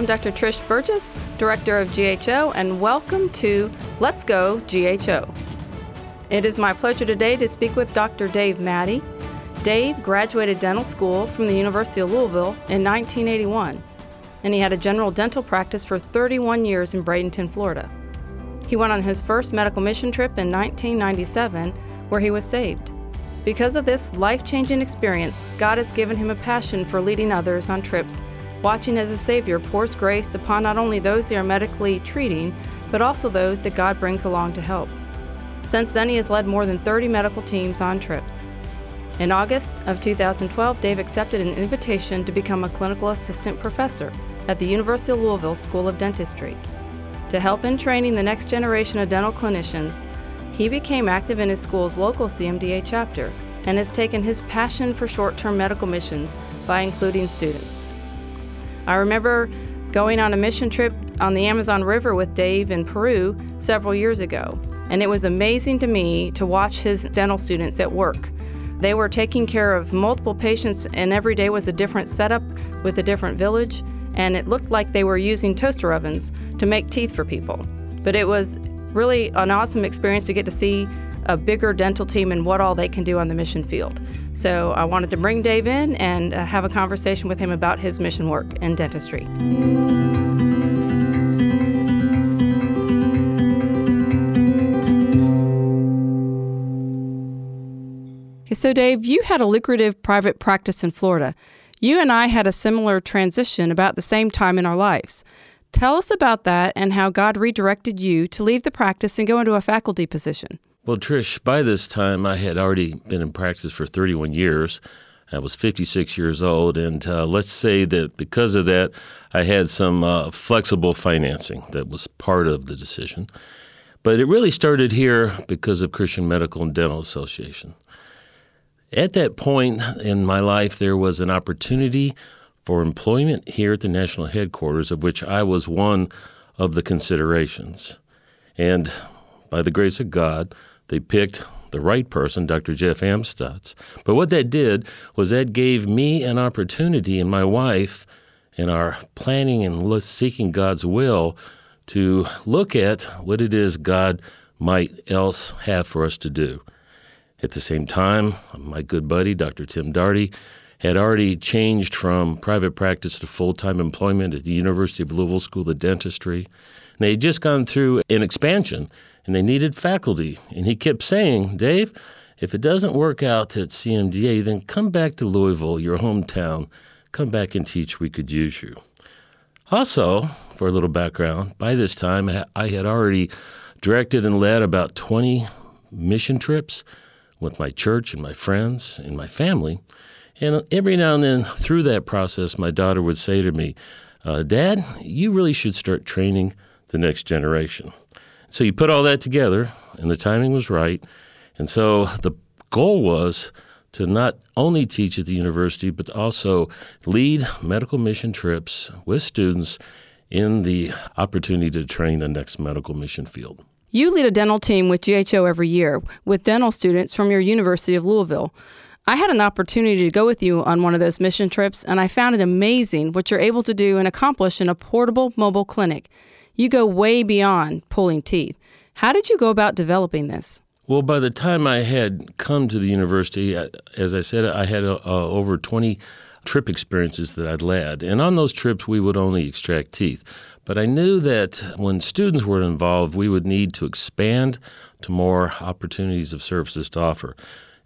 I'm Dr. Trish Burgess, Director of GHO, and welcome to Let's Go GHO. It is my pleasure today to speak with Dr. Dave Matte. Dave graduated dental school from the University of Louisville in 1981, and he had a general dental practice for 31 years in Bradenton, Florida. He went on his first medical mission trip in 1997, where he was saved. Because of this life changing experience, God has given him a passion for leading others on trips watching as a Savior pours grace upon not only those they are medically treating, but also those that God brings along to help. Since then, he has led more than 30 medical teams on trips. In August of 2012, Dave accepted an invitation to become a clinical assistant professor at the University of Louisville School of Dentistry. To help in training the next generation of dental clinicians, he became active in his school's local CMDA chapter and has taken his passion for short term medical missions by including students. I remember going on a mission trip on the Amazon River with Dave in Peru several years ago, and it was amazing to me to watch his dental students at work. They were taking care of multiple patients, and every day was a different setup with a different village, and it looked like they were using toaster ovens to make teeth for people. But it was really an awesome experience to get to see a bigger dental team and what all they can do on the mission field. So I wanted to bring Dave in and uh, have a conversation with him about his mission work in dentistry. So, Dave, you had a lucrative private practice in Florida. You and I had a similar transition about the same time in our lives. Tell us about that and how God redirected you to leave the practice and go into a faculty position. Well, Trish, by this time I had already been in practice for 31 years. I was 56 years old, and uh, let's say that because of that, I had some uh, flexible financing that was part of the decision. But it really started here because of Christian Medical and Dental Association. At that point in my life, there was an opportunity for employment here at the national headquarters, of which I was one of the considerations. And by the grace of God, they picked the right person, Dr. Jeff Amstutz. But what that did was that gave me an opportunity and my wife in our planning and seeking God's will to look at what it is God might else have for us to do. At the same time, my good buddy, Dr. Tim Darty, had already changed from private practice to full time employment at the University of Louisville School of Dentistry. They had just gone through an expansion and they needed faculty. And he kept saying, Dave, if it doesn't work out at CMDA, then come back to Louisville, your hometown. Come back and teach. We could use you. Also, for a little background, by this time I had already directed and led about 20 mission trips with my church and my friends and my family. And every now and then through that process, my daughter would say to me, uh, Dad, you really should start training the next generation. So you put all that together, and the timing was right. And so the goal was to not only teach at the university, but also lead medical mission trips with students in the opportunity to train the next medical mission field. You lead a dental team with GHO every year with dental students from your University of Louisville. I had an opportunity to go with you on one of those mission trips, and I found it amazing what you're able to do and accomplish in a portable mobile clinic. You go way beyond pulling teeth. How did you go about developing this? Well, by the time I had come to the university, as I said, I had uh, over 20 trip experiences that I'd led. And on those trips, we would only extract teeth. But I knew that when students were involved, we would need to expand to more opportunities of services to offer.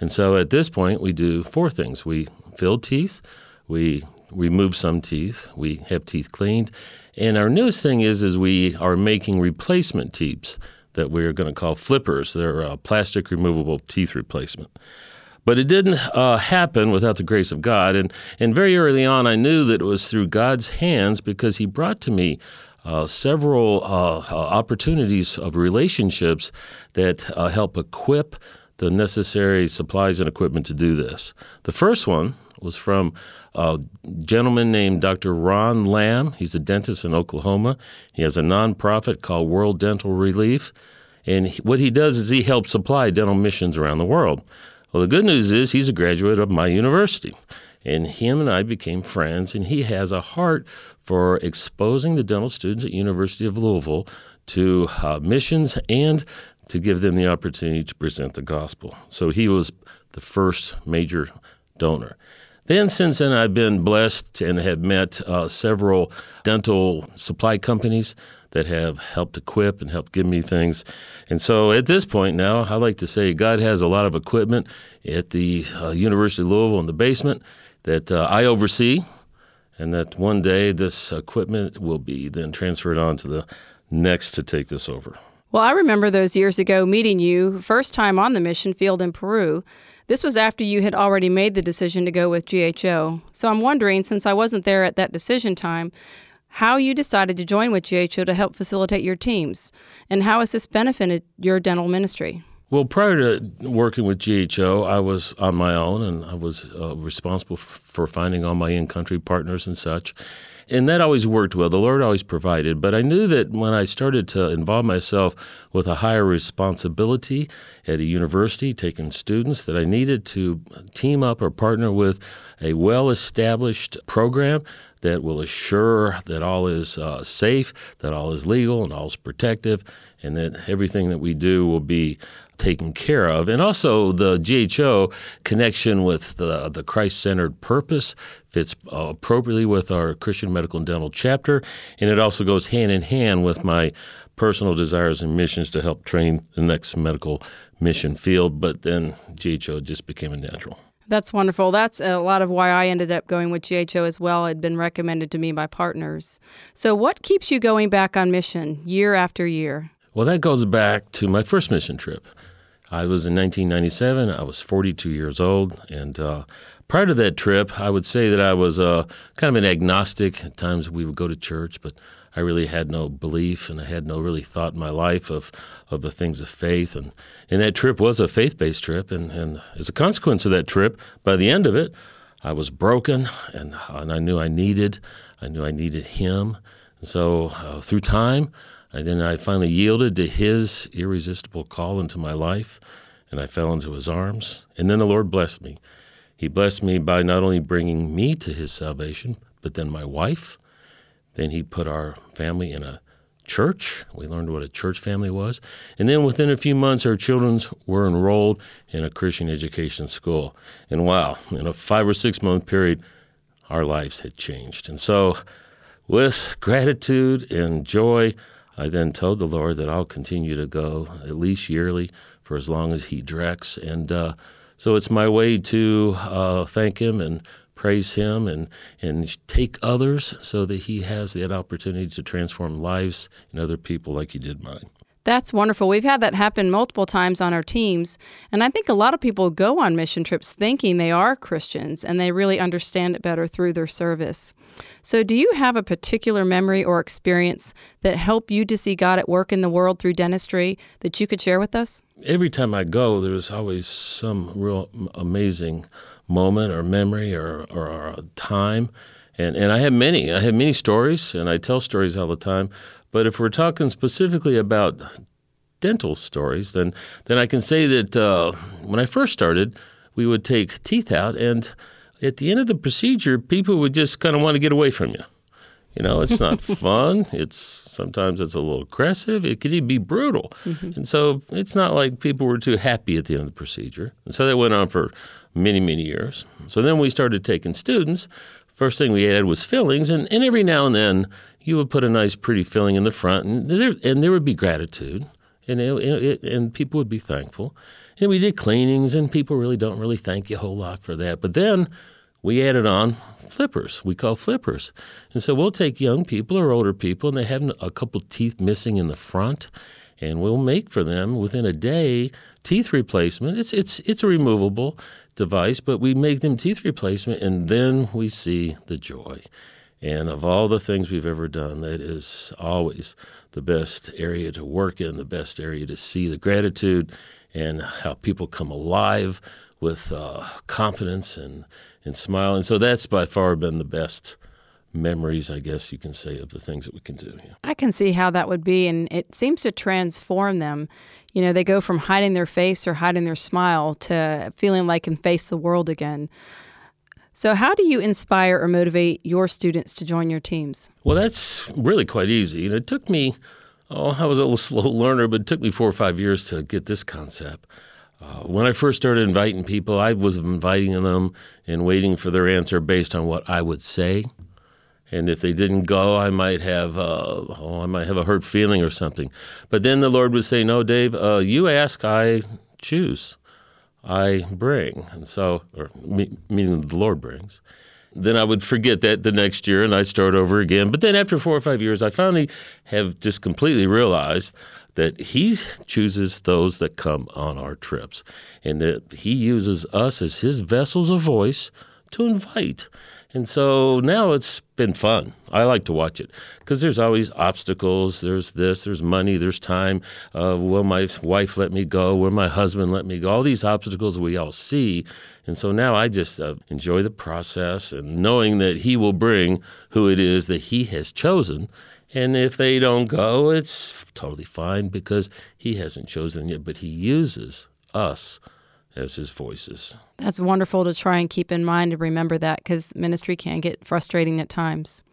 And so at this point, we do four things we fill teeth, we remove some teeth, we have teeth cleaned, and our newest thing is is we are making replacement teeth that we're going to call flippers. They're a plastic removable teeth replacement. But it didn't uh, happen without the grace of God. And, and very early on, I knew that it was through God's hands because He brought to me uh, several uh, uh opportunities of relationships that uh, help equip the necessary supplies and equipment to do this. The first one was from a gentleman named Dr. Ron Lamb. He's a dentist in Oklahoma. He has a nonprofit called World Dental Relief. And what he does is he helps supply dental missions around the world. Well, the good news is he's a graduate of my university. And him and I became friends, and he has a heart for exposing the dental students at University of Louisville to uh, missions and to give them the opportunity to present the gospel. So he was the first major donor. Then, since then, I've been blessed and have met uh, several dental supply companies that have helped equip and helped give me things. And so at this point now, I like to say God has a lot of equipment at the uh, University of Louisville in the basement that uh, I oversee, and that one day this equipment will be then transferred on to the next to take this over. Well, I remember those years ago meeting you, first time on the mission field in Peru. This was after you had already made the decision to go with GHO. So I'm wondering, since I wasn't there at that decision time, how you decided to join with GHO to help facilitate your teams, and how has this benefited your dental ministry? Well, prior to working with GHO, I was on my own and I was uh, responsible f- for finding all my in country partners and such. And that always worked well. The Lord always provided. But I knew that when I started to involve myself with a higher responsibility at a university, taking students, that I needed to team up or partner with a well established program that will assure that all is uh, safe, that all is legal, and all is protective, and that everything that we do will be taken care of. And also, the GHO connection with the, the Christ centered purpose fits uh, appropriately with our Christian Medical and Dental chapter, and it also goes hand in hand with my personal desires and missions to help train the next medical mission field. But then GHO just became a natural. That's wonderful. That's a lot of why I ended up going with GHO as well. It had been recommended to me by partners. So, what keeps you going back on mission year after year? Well, that goes back to my first mission trip. I was in 1997. I was 42 years old. And uh, prior to that trip, I would say that I was uh, kind of an agnostic. At times we would go to church, but I really had no belief and I had no really thought in my life of, of the things of faith. And, and that trip was a faith based trip. And, and as a consequence of that trip, by the end of it, I was broken and, and I knew I needed, I knew I needed Him. And so uh, through time, and then I finally yielded to His irresistible call into my life and I fell into His arms. And then the Lord blessed me. He blessed me by not only bringing me to His salvation, but then my wife then he put our family in a church. We learned what a church family was. And then within a few months, our children were enrolled in a Christian education school. And wow, in a five or six month period, our lives had changed. And so, with gratitude and joy, I then told the Lord that I'll continue to go at least yearly for as long as He directs. And uh, so it's my way to uh, thank Him and praise Him and, and take others so that He has that opportunity to transform lives in other people like He did mine. That's wonderful. We've had that happen multiple times on our teams. And I think a lot of people go on mission trips thinking they are Christians and they really understand it better through their service. So, do you have a particular memory or experience that helped you to see God at work in the world through dentistry that you could share with us? Every time I go, there's always some real amazing moment or memory or, or, or time. And, and I have many. I have many stories, and I tell stories all the time. But if we're talking specifically about dental stories, then then I can say that uh, when I first started, we would take teeth out, and at the end of the procedure, people would just kind of want to get away from you. You know, it's not fun. It's sometimes it's a little aggressive. It could even be brutal, mm-hmm. and so it's not like people were too happy at the end of the procedure. And so that went on for many many years. So then we started taking students. First thing we added was fillings, and, and every now and then you would put a nice, pretty filling in the front, and there, and there would be gratitude, and it, it, and people would be thankful. And we did cleanings, and people really don't really thank you a whole lot for that. But then we added on flippers. We call flippers, and so we'll take young people or older people, and they have a couple teeth missing in the front, and we'll make for them within a day teeth replacement. It's it's it's a removable device, but we make them teeth replacement, and then we see the joy. And of all the things we've ever done, that is always the best area to work in, the best area to see the gratitude and how people come alive with uh, confidence and, and smile. And so that's by far been the best memories, I guess you can say, of the things that we can do. Yeah. I can see how that would be, and it seems to transform them. You know, they go from hiding their face or hiding their smile to feeling like can face the world again. So, how do you inspire or motivate your students to join your teams? Well, that's really quite easy. And it took me, oh, I was a little slow learner, but it took me four or five years to get this concept. Uh, when I first started inviting people, I was inviting them and waiting for their answer based on what I would say. And if they didn't go, I might have, uh, oh, I might have a hurt feeling or something. But then the Lord would say, "No, Dave, uh, you ask, I choose, I bring." And so, or me, meaning the Lord brings. Then I would forget that the next year, and I'd start over again. But then after four or five years, I finally have just completely realized that he chooses those that come on our trips and that he uses us as his vessels of voice to invite. And so now it's been fun. I like to watch it because there's always obstacles. There's this, there's money, there's time. Uh, will my wife let me go? Will my husband let me go? All these obstacles we all see. And so now I just uh, enjoy the process and knowing that He will bring who it is that He has chosen and if they don't go, it's totally fine because he hasn't chosen yet, but he uses us as his voices. That's wonderful to try and keep in mind and remember that because ministry can get frustrating at times.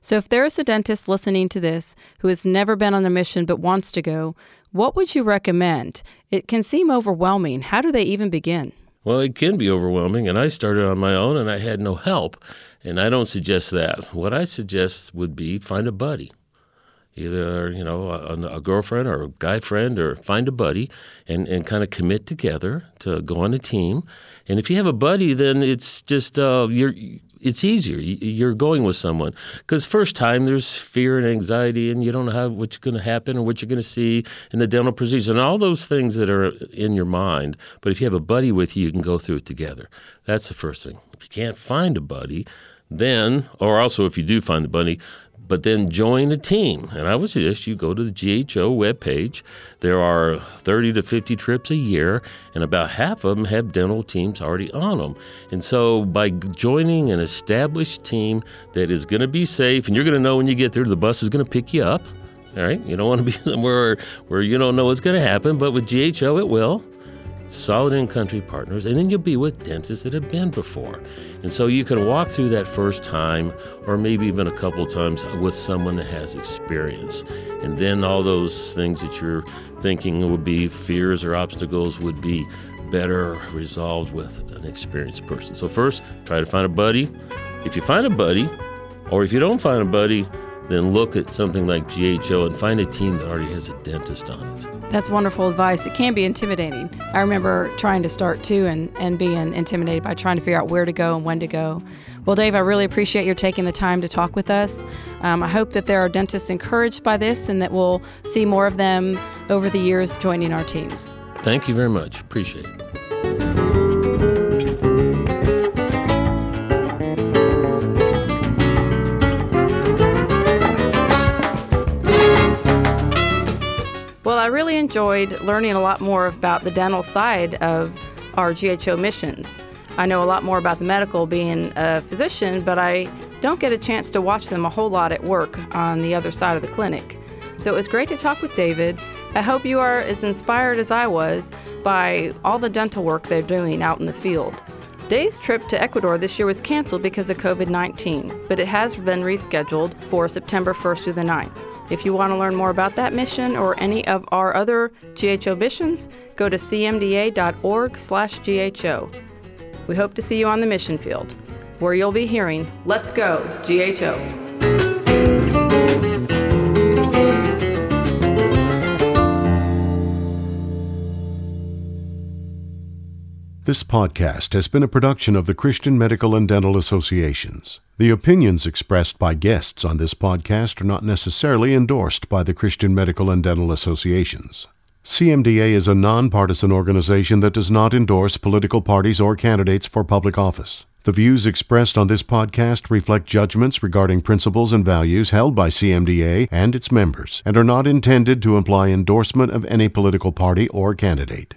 So, if there is a dentist listening to this who has never been on a mission but wants to go, what would you recommend? It can seem overwhelming. How do they even begin? Well, it can be overwhelming, and I started on my own and I had no help. And I don't suggest that. What I suggest would be find a buddy either you know a, a, girlfriend or a guy friend or find a buddy and, and kind of commit together to go on a team. And if you have a buddy then it's just uh, you're it's easier. You're going with someone. Because first time there's fear and anxiety and you don't know what's going to happen or what you're going to see in the dental procedure and all those things that are in your mind. But if you have a buddy with you you can go through it together. That's the first thing. If you can't find a buddy then, or also if you do find the buddy, but then join a team. And I would suggest you go to the GHO webpage. There are 30 to 50 trips a year, and about half of them have dental teams already on them. And so by joining an established team that is going to be safe, and you're going to know when you get there, the bus is going to pick you up. All right, you don't want to be somewhere where you don't know what's going to happen, but with GHO, it will solid in country partners, and then you'll be with dentists that have been before. And so you can walk through that first time, or maybe even a couple times with someone that has experience. And then all those things that you're thinking would be fears or obstacles would be better resolved with an experienced person. So, first, try to find a buddy. If you find a buddy, or if you don't find a buddy, then look at something like GHO and find a team that already has a dentist on it. That's wonderful advice. It can be intimidating. I remember trying to start too and, and being intimidated by trying to figure out where to go and when to go. Well, Dave, I really appreciate your taking the time to talk with us. Um, I hope that there are dentists encouraged by this and that we'll see more of them over the years joining our teams. Thank you very much. Appreciate it. I really enjoyed learning a lot more about the dental side of our GHO missions. I know a lot more about the medical being a physician, but I don't get a chance to watch them a whole lot at work on the other side of the clinic. So it was great to talk with David. I hope you are as inspired as I was by all the dental work they're doing out in the field. Dave's trip to Ecuador this year was canceled because of COVID 19, but it has been rescheduled for September 1st through the 9th. If you want to learn more about that mission or any of our other GHO missions, go to cmda.org/gho. We hope to see you on the mission field, where you'll be hearing "Let's go GHO." This podcast has been a production of the Christian Medical and Dental Associations. The opinions expressed by guests on this podcast are not necessarily endorsed by the Christian Medical and Dental Associations. CMDA is a nonpartisan organization that does not endorse political parties or candidates for public office. The views expressed on this podcast reflect judgments regarding principles and values held by CMDA and its members and are not intended to imply endorsement of any political party or candidate.